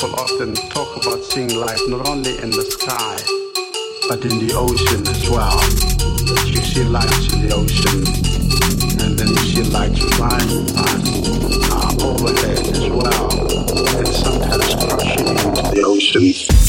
People often talk about seeing life not only in the sky, but in the ocean as well. You see lights in the ocean, and then you see lights flying uh, overhead as well, and sometimes crashing into the ocean.